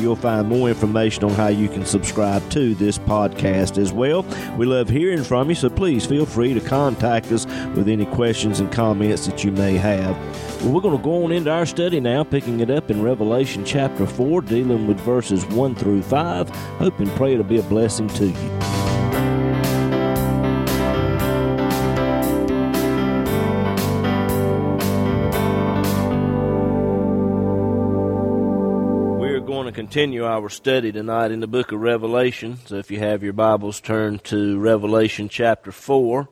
you'll find more information on how you can subscribe to this podcast as well. We love hearing from you, so please feel free to contact us with any questions and comments that you may have. Well, we're going to go on into our study now, picking it up in Revelation chapter 4, dealing with verses 1 through 5. Hope and pray it'll be a blessing to you. Continue our study tonight in the book of Revelation. So if you have your Bibles, turn to Revelation chapter 4.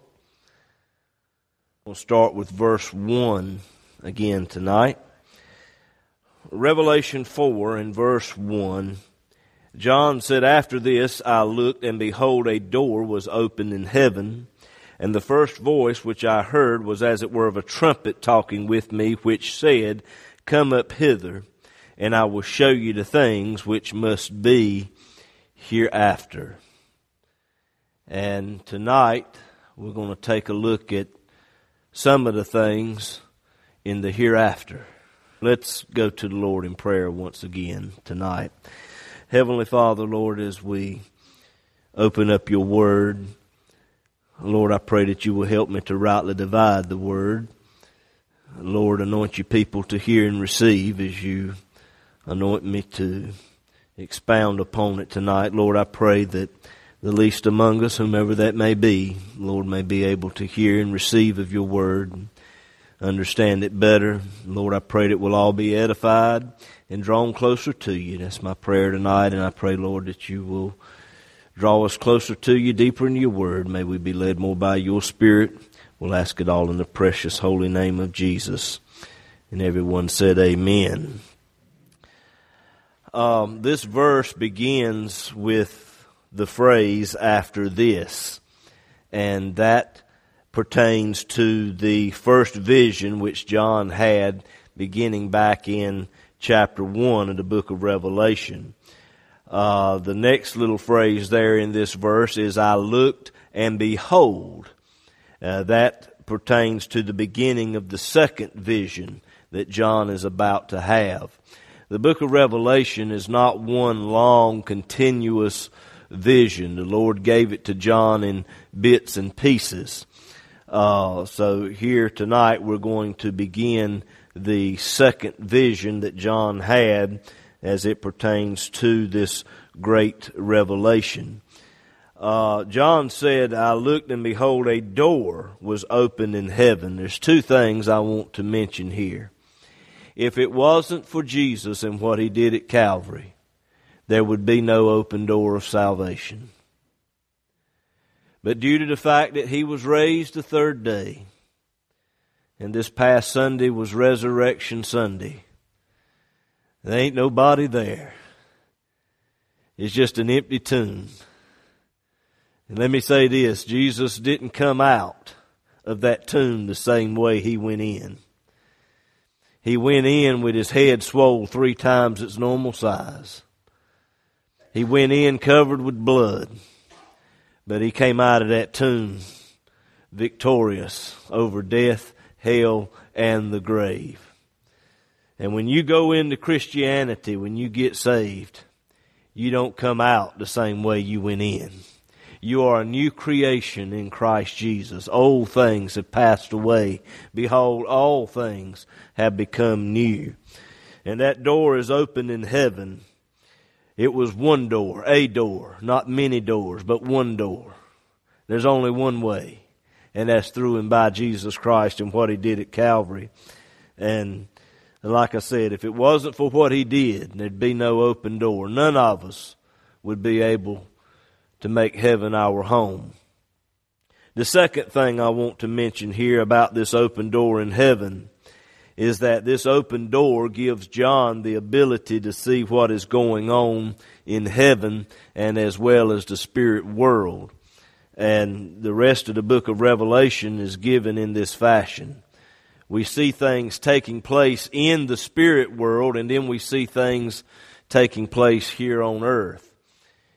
We'll start with verse 1 again tonight. Revelation 4 and verse 1. John said, After this I looked, and behold, a door was opened in heaven. And the first voice which I heard was as it were of a trumpet talking with me, which said, Come up hither, and I will show you the things which must be hereafter. And tonight we're going to take a look at some of the things in the hereafter. Let's go to the Lord in prayer once again tonight. Heavenly Father, Lord, as we open up your word, Lord, I pray that you will help me to rightly divide the word. Lord, anoint your people to hear and receive as you anoint me to expound upon it tonight. Lord, I pray that the least among us, whomever that may be, Lord, may be able to hear and receive of your word and understand it better. Lord, I pray that we'll all be edified and drawn closer to you. That's my prayer tonight, and I pray, Lord, that you will draw us closer to you, deeper in your word. May we be led more by your spirit. We'll ask it all in the precious holy name of Jesus. And everyone said, Amen. Um, this verse begins with the phrase after this, and that pertains to the first vision which John had beginning back in chapter 1 of the book of Revelation. Uh, the next little phrase there in this verse is, I looked and behold. Uh, that pertains to the beginning of the second vision that John is about to have. The book of Revelation is not one long, continuous vision. The Lord gave it to John in bits and pieces. Uh, so here tonight we're going to begin the second vision that John had as it pertains to this great revelation. Uh, John said, I looked and behold, a door was opened in heaven. There's two things I want to mention here. If it wasn't for Jesus and what he did at Calvary, there would be no open door of salvation. But due to the fact that he was raised the third day, and this past Sunday was Resurrection Sunday, there ain't nobody there. It's just an empty tomb. And let me say this Jesus didn't come out of that tomb the same way he went in. He went in with his head swole three times its normal size. He went in covered with blood, but he came out of that tomb victorious over death, hell, and the grave. And when you go into Christianity, when you get saved, you don't come out the same way you went in. You are a new creation in Christ Jesus. Old things have passed away. Behold, all things have become new. And that door is open in heaven. It was one door, a door, not many doors, but one door. There's only one way, and that's through and by Jesus Christ and what He did at Calvary. And like I said, if it wasn't for what He did, there'd be no open door. None of us would be able to make heaven our home. The second thing I want to mention here about this open door in heaven is that this open door gives John the ability to see what is going on in heaven and as well as the spirit world. And the rest of the book of Revelation is given in this fashion. We see things taking place in the spirit world and then we see things taking place here on earth.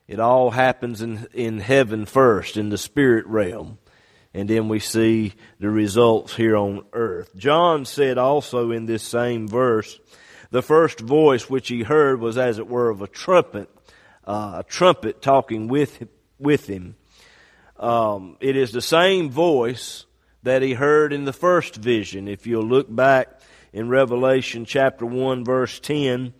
It all happens in, in heaven first, in the spirit realm and then we see the results here on earth. John said also in this same verse, the first voice which he heard was as it were of a trumpet, uh, a trumpet talking with with him. Um, it is the same voice that he heard in the first vision. If you'll look back in Revelation chapter 1 verse 10,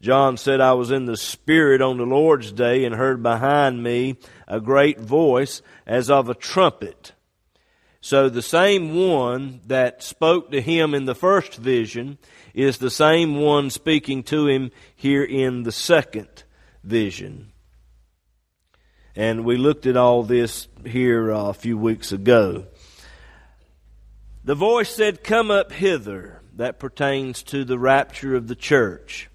John said, I was in the Spirit on the Lord's day and heard behind me a great voice as of a trumpet so the same one that spoke to him in the first vision is the same one speaking to him here in the second vision. And we looked at all this here uh, a few weeks ago. The voice said, Come up hither. That pertains to the rapture of the church.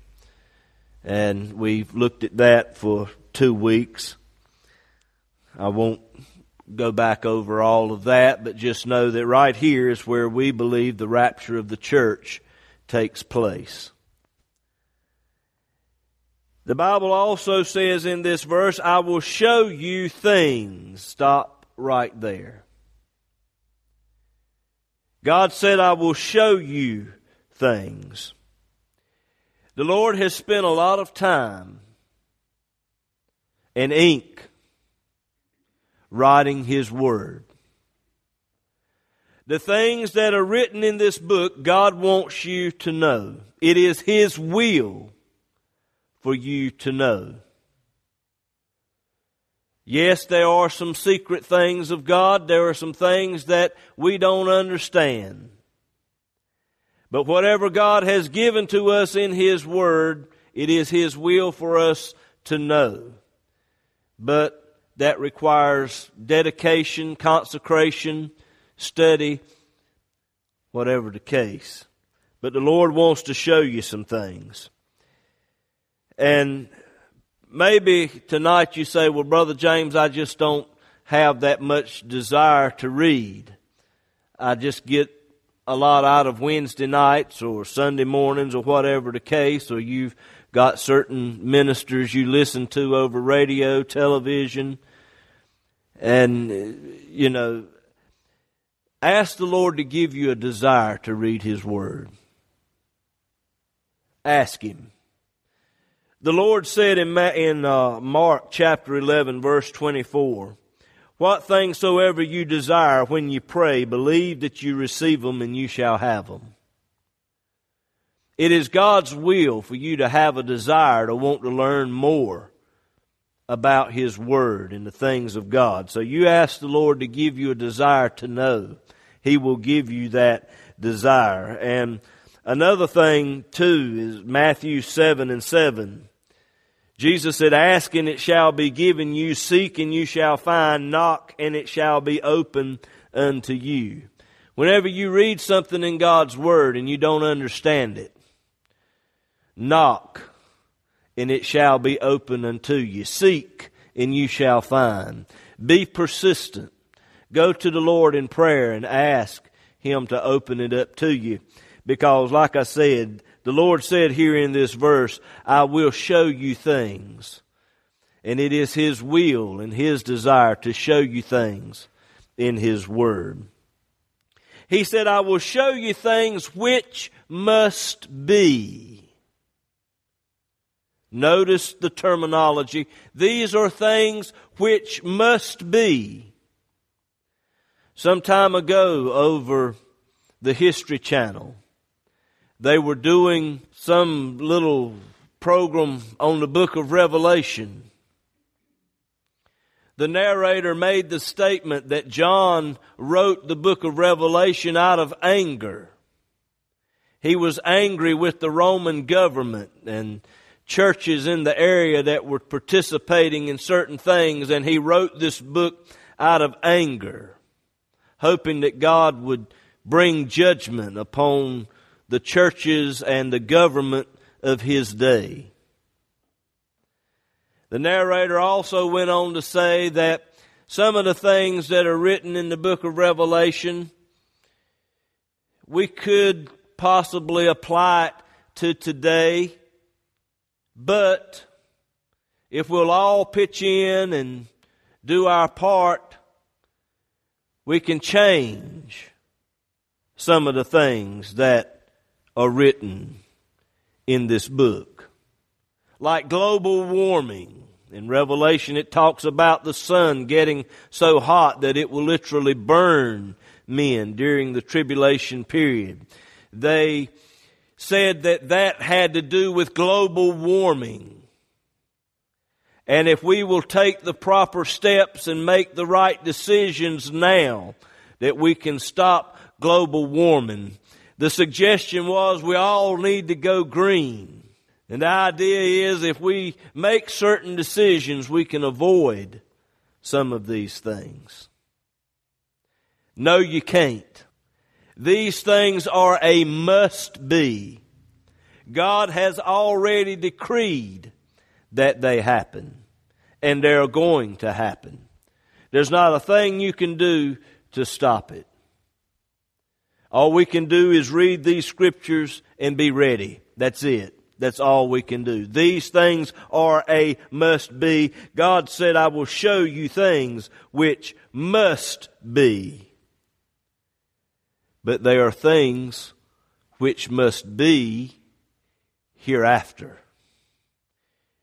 And we've looked at that for two weeks. I won't go back over all of that, but just know that right here is where we believe the rapture of the church takes place. The Bible also says in this verse, I will show you things. Stop right there. God said, I will show you things. The Lord has spent a lot of time and ink writing His Word. The things that are written in this book, God wants you to know. It is His will for you to know. Yes, there are some secret things of God. There are some things that we don't understand. But whatever God has given to us in His Word, it is His will for us to know. But that requires dedication, consecration, study, whatever the case. But the Lord wants to show you some things. And maybe tonight you say, well, Brother James, I just don't have that much desire to read. I just get a lot out of Wednesday nights or Sunday mornings or whatever the case, or you've got certain ministers you listen to over radio, television, and, you know, ask the Lord to give you a desire to read His Word. Ask Him. The Lord said in, in uh, Mark chapter 11, verse 24, What things soever you desire when you pray, believe that you receive them and you shall have them. It is God's will for you to have a desire to want to learn more about His Word and the things of God. So you ask the Lord to give you a desire to know. He will give you that desire. And another thing too is Matthew 7 and 7. Jesus said, Ask and it shall be given you, seek and you shall find, knock and it shall be open unto you. Whenever you read something in God's Word and you don't understand it, knock and it shall be open unto you. Seek, and you shall find. Be persistent. Go to the Lord in prayer and ask Him to open it up to you. Because, like I said, the Lord said here in this verse, I will show you things. And it is His will and His desire to show you things in His Word. He said, I will show you things which must be. Notice the terminology. These are things which must be. Some time ago over the History Channel, they were doing some little program on the book of Revelation. The narrator made the statement that John wrote the book of Revelation out of anger. He was angry with the Roman government and churches in the area that were participating in certain things, and he wrote this book out of anger, hoping that God would bring judgment upon the churches and the government of his day. The narrator also went on to say that some of the things that are written in the book of Revelation, we could possibly apply it to today, but if we'll all pitch in and do our part, we can change some of the things that are written in this book. Like global warming. In Revelation, it talks about the sun getting so hot that it will literally burn men during the tribulation period. They said that that had to do with global warming. And if we will take the proper steps and make the right decisions now, that we can stop global warming. The suggestion was we all need to go green. And the idea is if we make certain decisions, we can avoid some of these things. No, you can't. These things are a must be. God has already decreed that they happen, and they're going to happen. There's not a thing you can do to stop it. All we can do is read these scriptures and be ready. That's it. That's all we can do. These things are a must be. God said, I will show you things which must be. But they are things which must be hereafter.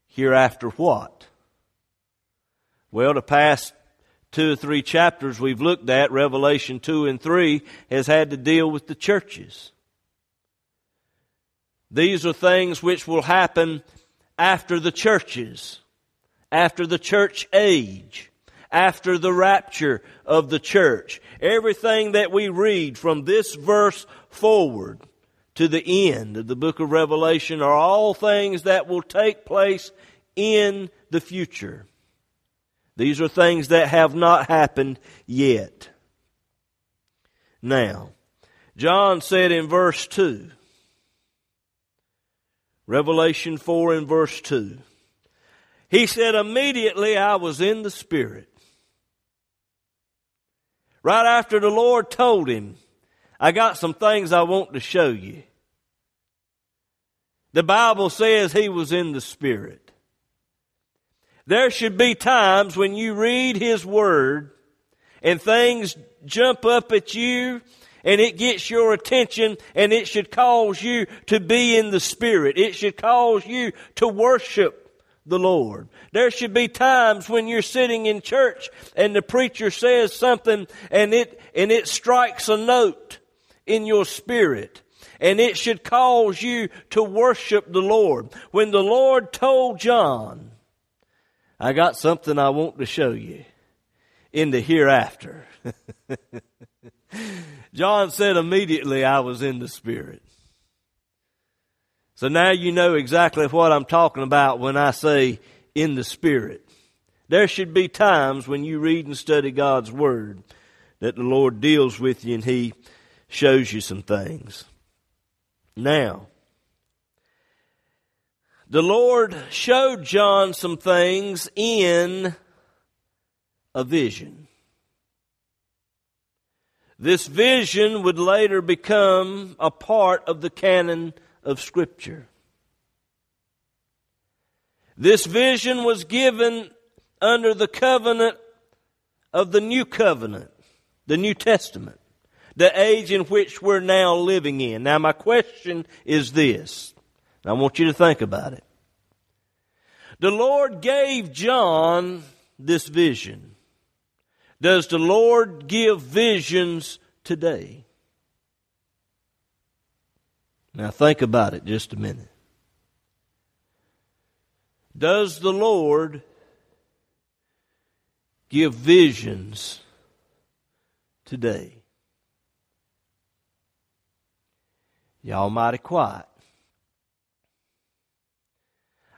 Hereafter what? Well, the past two or three chapters we've looked at, Revelation 2 and 3, has had to deal with the churches. These are things which will happen after the churches, after the church age, after the rapture of the church. Everything that we read from this verse forward to the end of the book of Revelation are all things that will take place in the future. These are things that have not happened yet. Now, John said in verse 2, Revelation 4 and verse 2, he said, Immediately I was in the Spirit. Right after the Lord told him, I got some things I want to show you. The Bible says he was in the Spirit. There should be times when you read His Word and things jump up at you and it gets your attention and it should cause you to be in the Spirit. It should cause you to worship the Lord. There should be times when you're sitting in church and the preacher says something and it, and it strikes a note in your spirit and it should cause you to worship the Lord. When the Lord told John I got something I want to show you in the hereafter. John said immediately I was in the Spirit. So now you know exactly what I'm talking about when I say in the Spirit. There should be times when you read and study God's Word that the Lord deals with you and He shows you some things. Now, the Lord showed John some things in a vision. This vision would later become a part of the canon of Scripture. This vision was given under the covenant of the New Covenant, the New Testament, the age in which we're now living in. Now, my question is this I want you to think about it. The Lord gave John this vision. Does the Lord give visions today? Now think about it just a minute. Does the Lord give visions today? Y'all mighty quiet.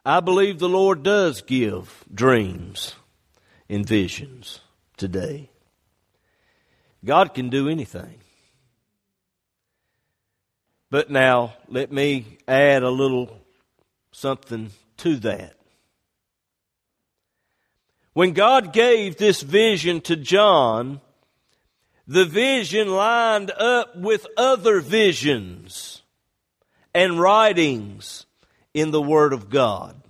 I believe the Lord does give dreams and visions today. God can do anything. But now, let me add a little something to that. When God gave this vision to John, the vision lined up with other visions and writings in the Word of God.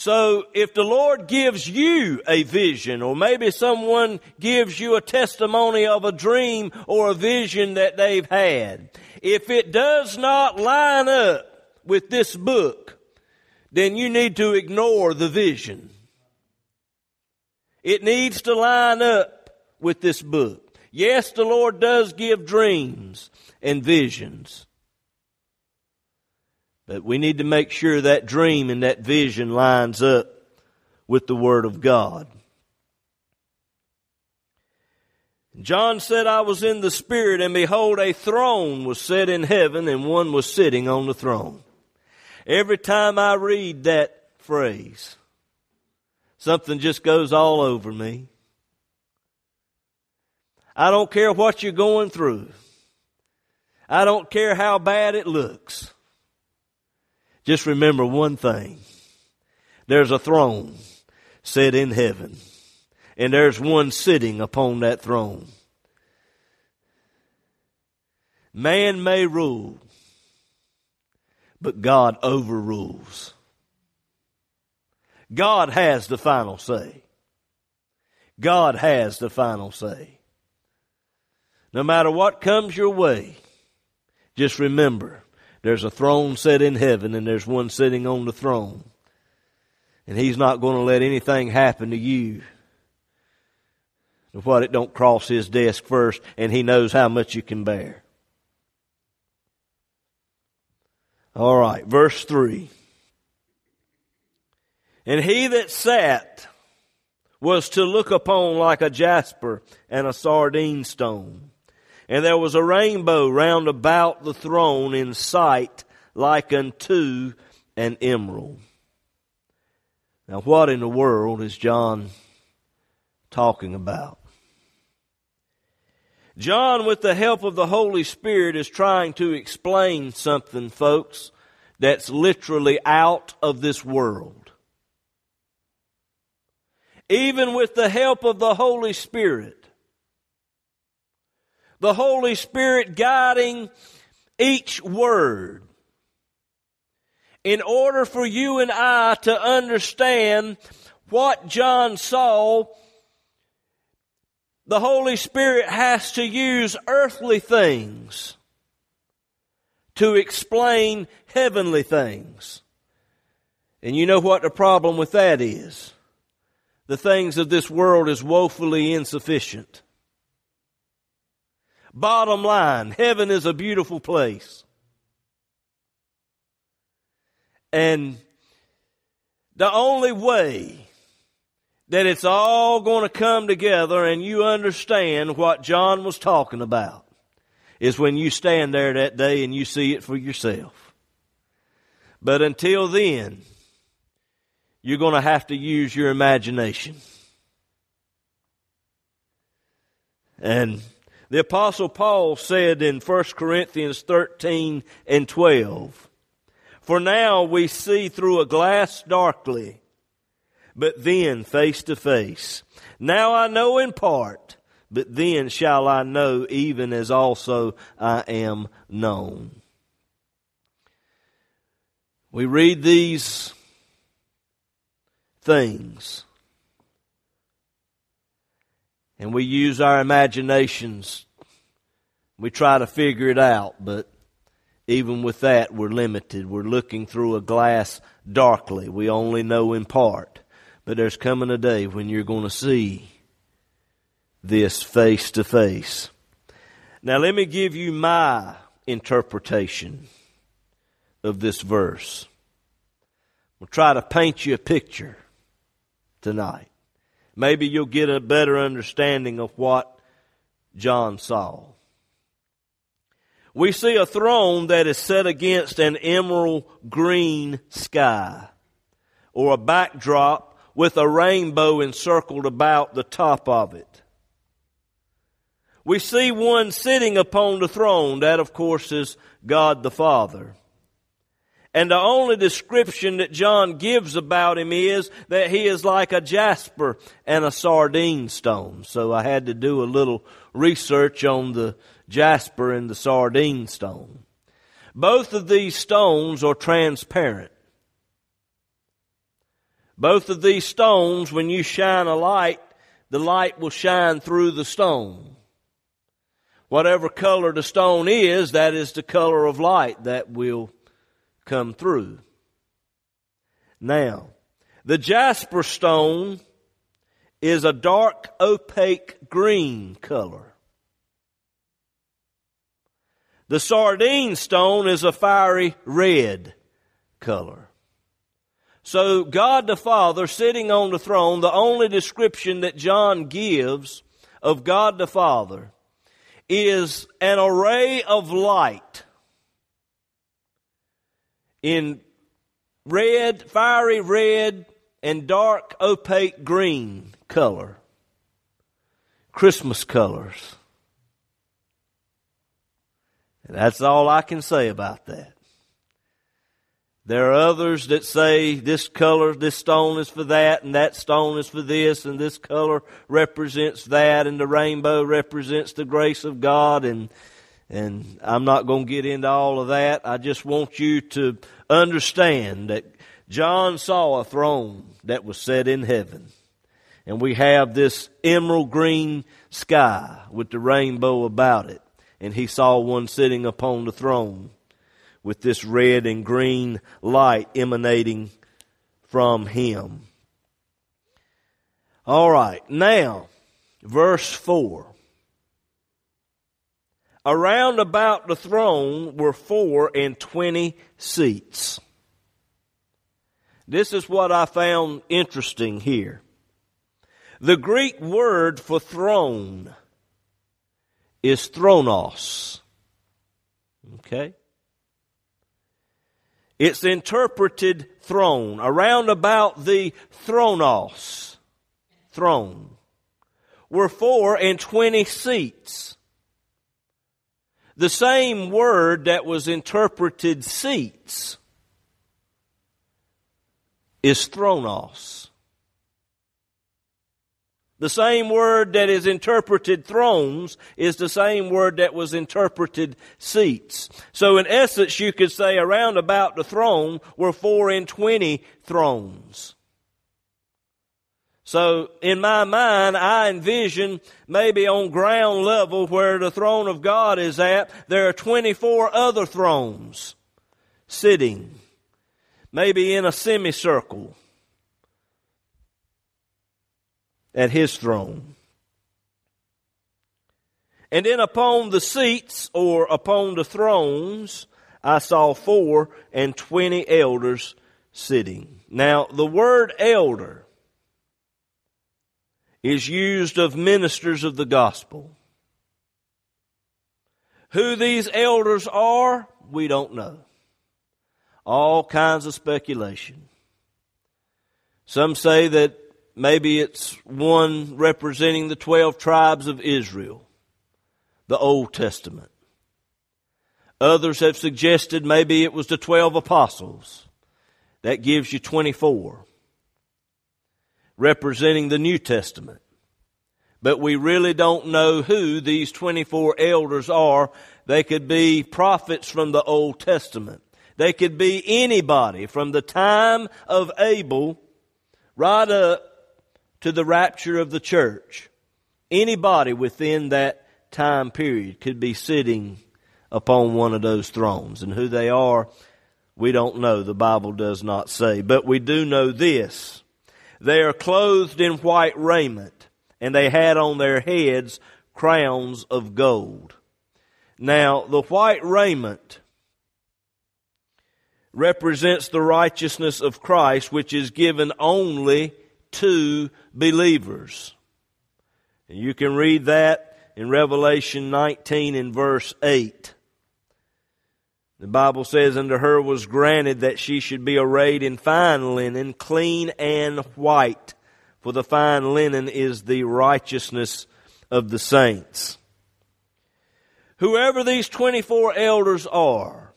So if the Lord gives you a vision, or maybe someone gives you a testimony of a dream or a vision that they've had, if it does not line up with this book, then you need to ignore the vision. It needs to line up with this book. Yes, the Lord does give dreams and visions. But we need to make sure that dream and that vision lines up with the Word of God. John said, I was in the Spirit, and behold, a throne was set in heaven, and one was sitting on the throne. Every time I read that phrase, something just goes all over me. I don't care what you're going through. I don't care how bad it looks. Just remember one thing. There's a throne set in heaven, and there's one sitting upon that throne. Man may rule, but God overrules. God has the final say. God has the final say. No matter what comes your way, just remember there's a throne set in heaven and there's one sitting on the throne. And he's not going to let anything happen to you. What it don't cross his desk first and he knows how much you can bear. All right, verse 3. And he that sat was to look upon like a jasper and a sardine stone. And there was a rainbow round about the throne in sight like unto an emerald. Now, what in the world is John talking about? John, with the help of the Holy Spirit, is trying to explain something, folks, that's literally out of this world. Even with the help of the Holy Spirit, the Holy Spirit guiding each word, in order for you and I to understand what John saw the Holy Spirit has to use earthly things to explain heavenly things. And you know what the problem with that is? The things of this world is woefully insufficient. Bottom line, heaven is a beautiful place. And the only way that it's all going to come together and you understand what John was talking about is when you stand there that day and you see it for yourself. But until then, you're going to have to use your imagination. And the apostle Paul said in 1 Corinthians 13 and 12, For now we see through a glass darkly, but then face to face. Now I know in part, but then shall I know even as also I am known. We read these things and we use our imaginations. We try to figure it out, but even with that, we're limited. We're looking through a glass darkly. We only know in part. But there's coming a day when you're going to see this face to face. Now, let me give you my interpretation of this verse. We'll try to paint you a picture tonight. Maybe you'll get a better understanding of what John saw. We see a throne that is set against an emerald green sky or a backdrop with a rainbow encircled about the top of it. we see one sitting upon the throne. That, of course, is God the Father. And the only description that John gives about him is that he is like a jasper and a sardine stone. So I had to do a little research on the jasper and the sardine stone. Both of these stones are transparent. Both of these stones, when you shine a light, the light will shine through the stone. Whatever color the stone is, that is the color of light that will come through. Now, the jasper stone is a dark opaque green color. The sardine stone is a fiery red color. So God the Father sitting on the throne, the only description that John gives of God the Father is an array of light in red, fiery red, and dark opaque green color. Christmas colors. And that's all I can say about that. There are others that say this color, this stone is for that, and that stone is for this, and this color represents that, and the rainbow represents the grace of God, and and I'm not going to get into all of that. I just want you to understand that John saw a throne that was set in heaven. And we have this emerald green sky with the rainbow about it. And he saw one sitting upon the throne with this red and green light emanating from him. All right, now, verse 4. Around about the throne were four and twenty seats. This is what I found interesting here. The Greek word for throne is thronos. Okay? It's interpreted throne. Around about the thronos, throne, were four and twenty seats. The same word that was interpreted seats is thronos. The same word that is interpreted thrones is the same word that was interpreted seats. So in essence, you could say around about the throne were four and twenty thrones. So in my mind, I envision maybe on ground level where the throne of God is at, there are 24 other thrones sitting, maybe in a semicircle at his throne. And then upon the seats or upon the thrones, I saw four and twenty elders sitting. Now, the word elder is used of ministers of the gospel. Who these elders are, we don't know. All kinds of speculation. Some say that Maybe it's one representing the 12 tribes of Israel, the Old Testament. Others have suggested maybe it was the 12 apostles. That gives you 24, representing the New Testament. But we really don't know who these 24 elders are. They could be prophets from the Old Testament. They could be anybody from the time of Abel right up to the rapture of the church. Anybody within that time period could be sitting upon one of those thrones. And who they are, we don't know. The Bible does not say. But we do know this. They are clothed in white raiment, and they had on their heads crowns of gold. Now, the white raiment represents the righteousness of Christ, which is given only to believers. And you can read that in Revelation 19 and verse 8. The Bible says, Unto her was granted that she should be arrayed in fine linen, clean and white, for the fine linen is the righteousness of the saints. Whoever these 24 elders are,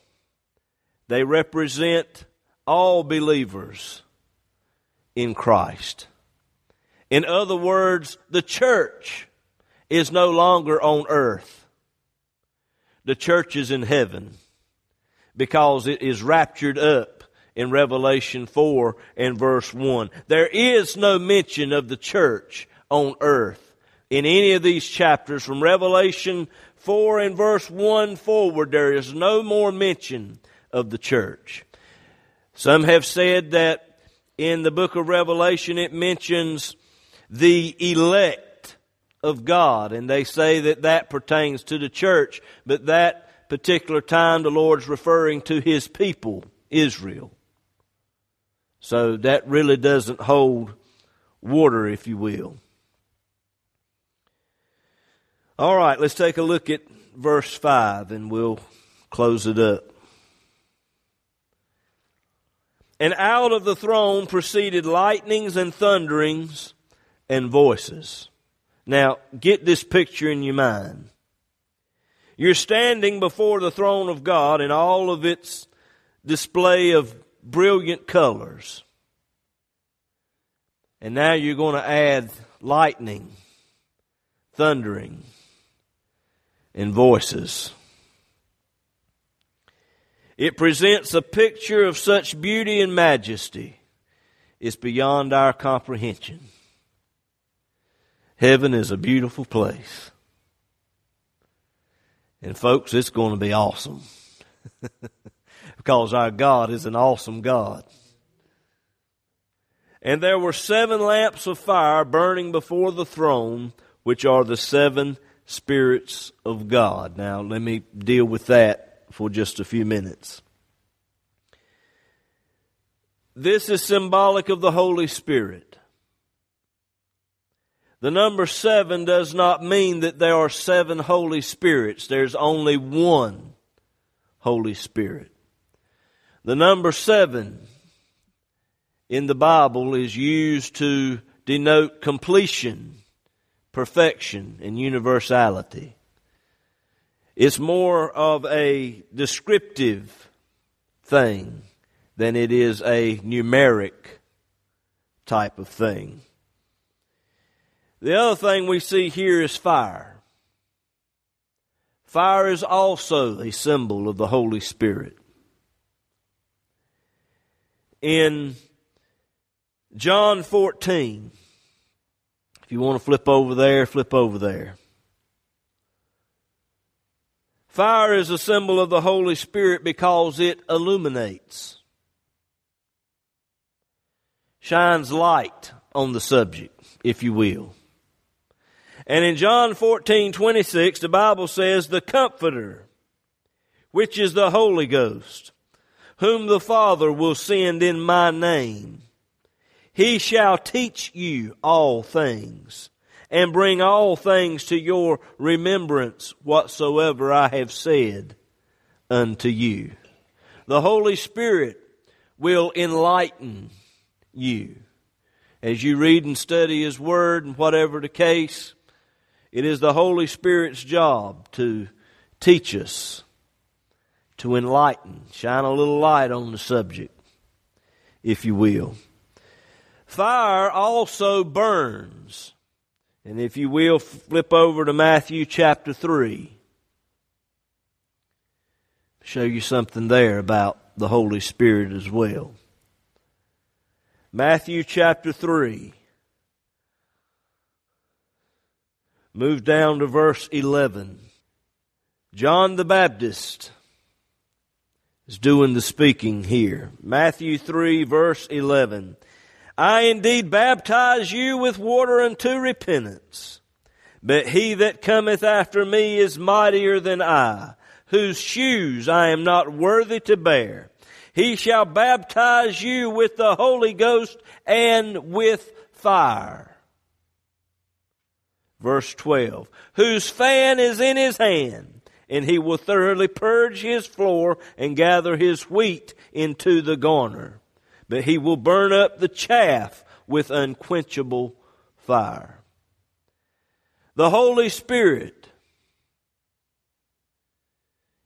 they represent all believers in Christ. In other words, the church is no longer on earth. The church is in heaven because it is raptured up in Revelation 4 and verse 1. There is no mention of the church on earth in any of these chapters from Revelation 4 and verse 1 forward. There is no more mention of the church. Some have said that in the book of Revelation it mentions the elect of God, and they say that that pertains to the church, but that particular time the Lord's referring to His people, Israel. So that really doesn't hold water, if you will. All right, let's take a look at verse 5 and we'll close it up. And out of the throne proceeded lightnings and thunderings and voices. Now, get this picture in your mind. You're standing before the throne of God in all of its display of brilliant colors. And now you're going to add lightning, thundering, and voices. It presents a picture of such beauty and majesty, it's beyond our comprehension. Heaven is a beautiful place. And folks, it's going to be awesome. because our God is an awesome God. And there were seven lamps of fire burning before the throne, which are the seven spirits of God. Now, let me deal with that for just a few minutes. This is symbolic of the Holy Spirit. The number seven does not mean that there are seven Holy Spirits. There's only one Holy Spirit. The number seven in the Bible is used to denote completion, perfection, and universality. It's more of a descriptive thing than it is a numeric type of thing. The other thing we see here is fire. Fire is also a symbol of the Holy Spirit. In John 14, if you want to flip over there, flip over there. Fire is a symbol of the Holy Spirit because it illuminates, shines light on the subject, if you will. And in John 14, 26, the Bible says, the Comforter, which is the Holy Ghost, whom the Father will send in my name, he shall teach you all things and bring all things to your remembrance whatsoever I have said unto you. The Holy Spirit will enlighten you. As you read and study His Word and whatever the case, it is the Holy Spirit's job to teach us, to enlighten, shine a little light on the subject, if you will. Fire also burns. And if you will, flip over to Matthew chapter 3. Show you something there about the Holy Spirit as well. Matthew chapter 3. Move down to verse 11. John the Baptist is doing the speaking here. Matthew 3 verse 11. I indeed baptize you with water unto repentance. But he that cometh after me is mightier than I, whose shoes I am not worthy to bear. He shall baptize you with the Holy Ghost and with fire. Verse 12. Whose fan is in his hand, and he will thoroughly purge his floor and gather his wheat into the garner. But he will burn up the chaff with unquenchable fire. The Holy Spirit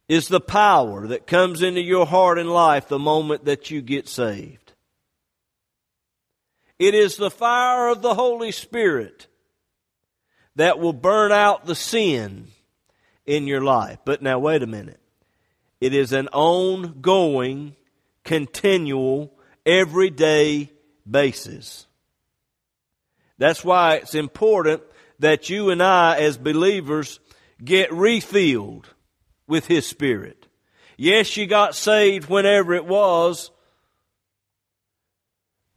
is the power that comes into your heart and life the moment that you get saved. It is the fire of the Holy Spirit that will burn out the sin in your life. But now, wait a minute. It is an ongoing, continual, everyday basis. That's why it's important that you and I, as believers, get refilled with His Spirit. Yes, you got saved whenever it was,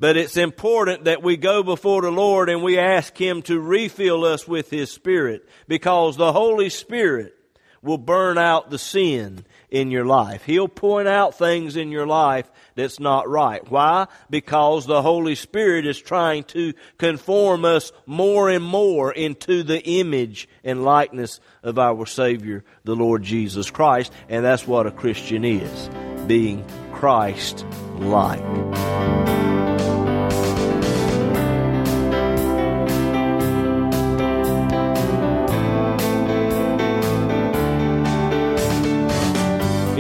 but it's important that we go before the Lord and we ask Him to refill us with His Spirit because the Holy Spirit will burn out the sin in your life. He'll point out things in your life that's not right. Why? Because the Holy Spirit is trying to conform us more and more into the image and likeness of our Savior, the Lord Jesus Christ. And that's what a Christian is, being Christ like.